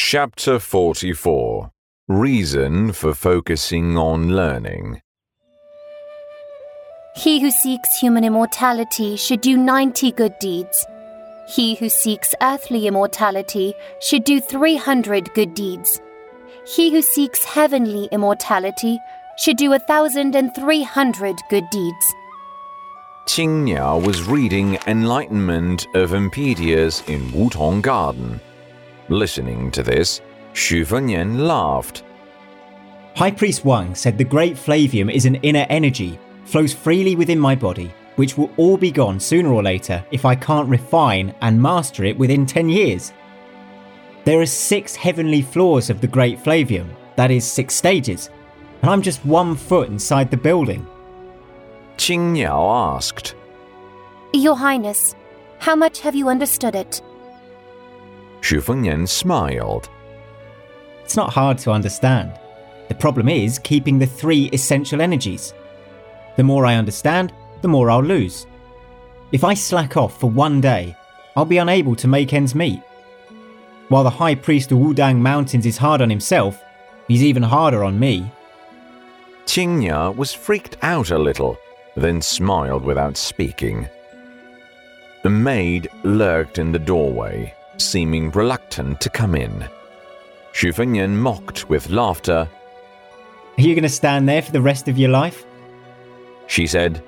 Chapter 44 Reason for Focusing on Learning. He who seeks human immortality should do 90 good deeds. He who seeks earthly immortality should do 300 good deeds. He who seeks heavenly immortality should do a thousand and three hundred good deeds. Qing Niao was reading Enlightenment of Empedias in Wutong Garden. Listening to this, Xu Fengnian laughed. High Priest Wang said the Great Flavium is an inner energy, flows freely within my body, which will all be gone sooner or later if I can't refine and master it within 10 years. There are six heavenly floors of the Great Flavium, that is, six stages, and I'm just one foot inside the building. Qing Niao asked. Your Highness, how much have you understood it? Xu Fengnian smiled. It's not hard to understand. The problem is keeping the three essential energies. The more I understand, the more I'll lose. If I slack off for one day, I'll be unable to make ends meet. While the High Priest of Wudang Mountains is hard on himself, he's even harder on me. Qing Niao was freaked out a little, then smiled without speaking. The maid lurked in the doorway, seeming reluctant to come in. Xu Fengnian mocked with laughter. Are you going to stand there for the rest of your life? She said,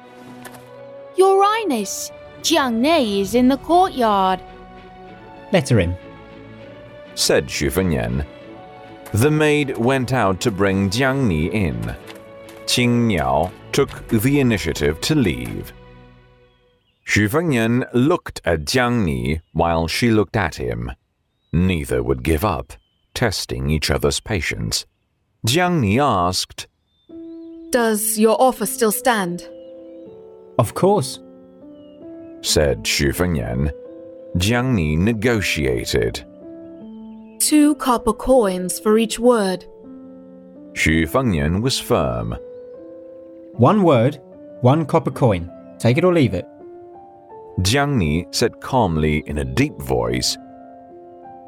Your Highness, Jiang Ni is in the courtyard. Let her in, said Xu Fengnian. The maid went out to bring Jiang Ni in. Qing Niao took the initiative to leave. Xu Fengnian looked at Jiang Ni while she looked at him. Neither would give up, testing each other's patience. Jiang Ni asked, Does your offer still stand? Of course, said Xu Fengnian. Jiang Ni negotiated. Two copper coins for each word. Xu Fengnian was firm. One word, one copper coin. Take it or leave it. Jiang Ni said calmly in a deep voice.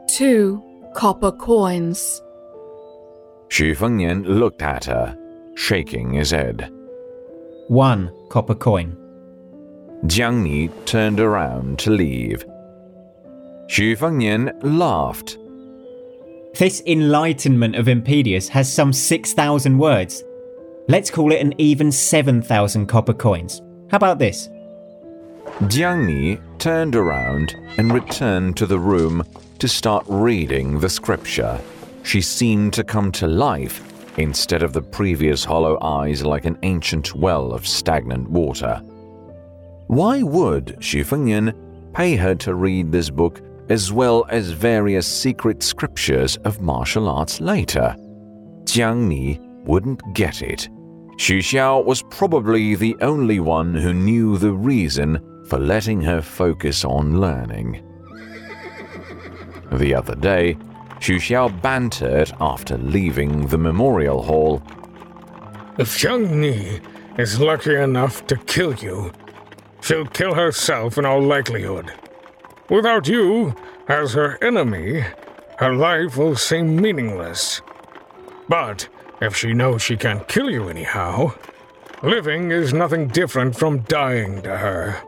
Two copper coins. Xu Fengnian looked at her, shaking his head. One copper coin. Jiang Ni turned around to leave. Xu Fengnian laughed. This enlightenment of Empedias has some 6,000 words. Let's call it an even 7,000 copper coins. How about this? Jiang Ni turned around and returned to the room to start reading the scripture. She seemed to come to life instead of the previous hollow eyes like an ancient well of stagnant water. Why would Xu Fengnian pay her to read this book as well as various secret scriptures of martial arts later? Jiang Ni wouldn't get it. Xu Xiao was probably the only one who knew the reason for letting her focus on learning. The other day, Xu Xiao bantered after leaving the memorial hall. If Jiang Ni is lucky enough to kill you, she'll kill herself in all likelihood. Without you as her enemy, her life will seem meaningless. But if she knows she can't kill you anyhow, living is nothing different from dying to her.